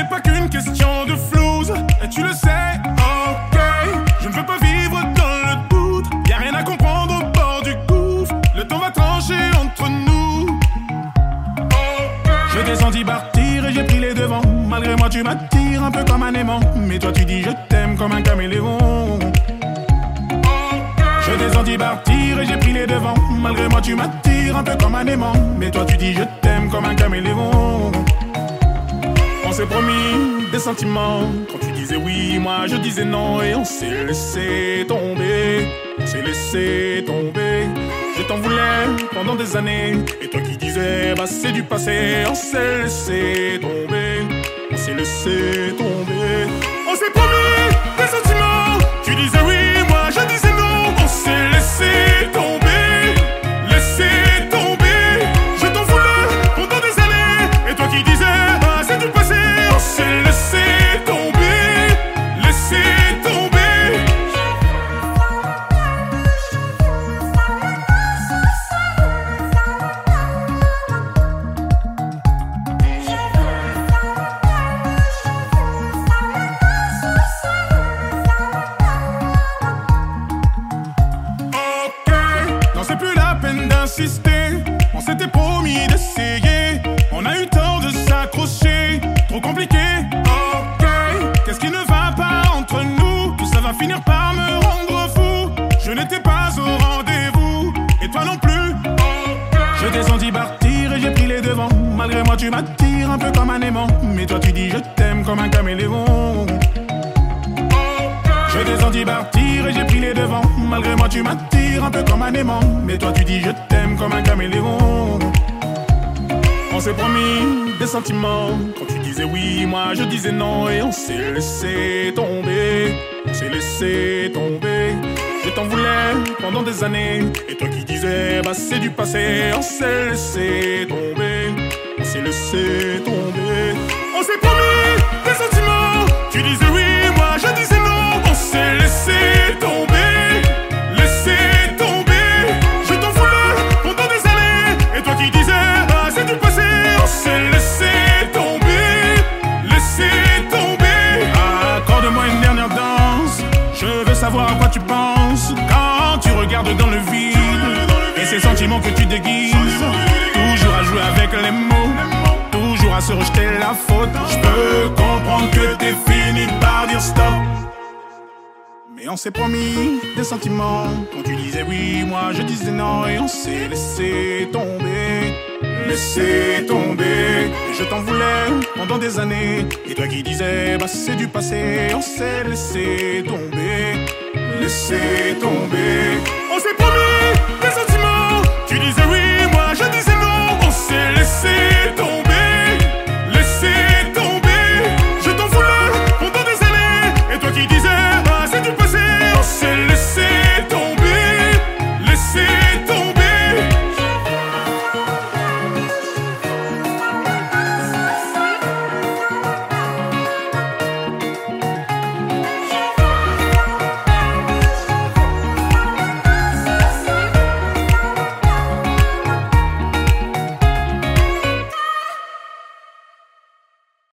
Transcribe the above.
n'est pas qu'une question de flouze, et tu le sais, ok. Je ne veux pas vivre dans le doute, y a rien à comprendre au bord du gouffre. Le temps va trancher entre nous. Je t'ai senti partir et j'ai pris les devants. Malgré moi, tu m'attires un peu comme un aimant. Mais toi, tu dis je t'aime comme un caméléon. Je senti partir et j'ai pris les devants. Malgré moi, tu m'attires un peu comme un aimant. Mais toi, tu dis je t'aime comme un caméléon. S'est promis des sentiments. Quand tu disais oui, moi je disais non. Et on s'est laissé tomber. On s'est laissé tomber. Je t'en voulais pendant des années. Et toi qui disais, bah c'est du passé. On s'est laissé tomber. On s'est laissé tomber. On s'est promis non c'est plus la peine d'insister. On s'était promis d'essayer. On a eu temps de s'accrocher. Trop compliqué. Ok, qu'est-ce qui ne va pas entre nous? Tout ça va finir par me rendre fou. Je n'étais pas au rendez-vous. Et toi non plus. Je t'ai senti partir et j'ai pris les devants. Malgré moi, tu m'attires un peu comme un aimant. Mais toi, tu dis je t'aime comme un caméléon. Je senti partir et j'ai pris les devants. Malgré moi, tu m'attires un peu comme un aimant. Mais toi, tu dis je t'aime comme un caméléon. On s'est promis des sentiments. Quand tu disais oui, moi je disais non. Et on s'est laissé tomber. On s'est laissé tomber. Je t'en voulais pendant des années. Et toi qui disais, bah c'est du passé. On s'est laissé tomber. On s'est laissé tomber. On s'est promis des sentiments. Savoir à quoi tu penses quand tu regardes dans le vide. Et ces sentiments que tu déguises. Toujours à jouer avec les mots. Toujours à se rejeter la faute. Je peux comprendre que t'es fini par dire stop. Mais on s'est promis des sentiments. Quand tu disais oui, moi je disais non. Et on s'est laissé tomber. Laissé tomber. Et je t'en voulais pendant des années. Et toi qui disais, bah c'est du passé. On s'est laissé tomber. Laissé tomber.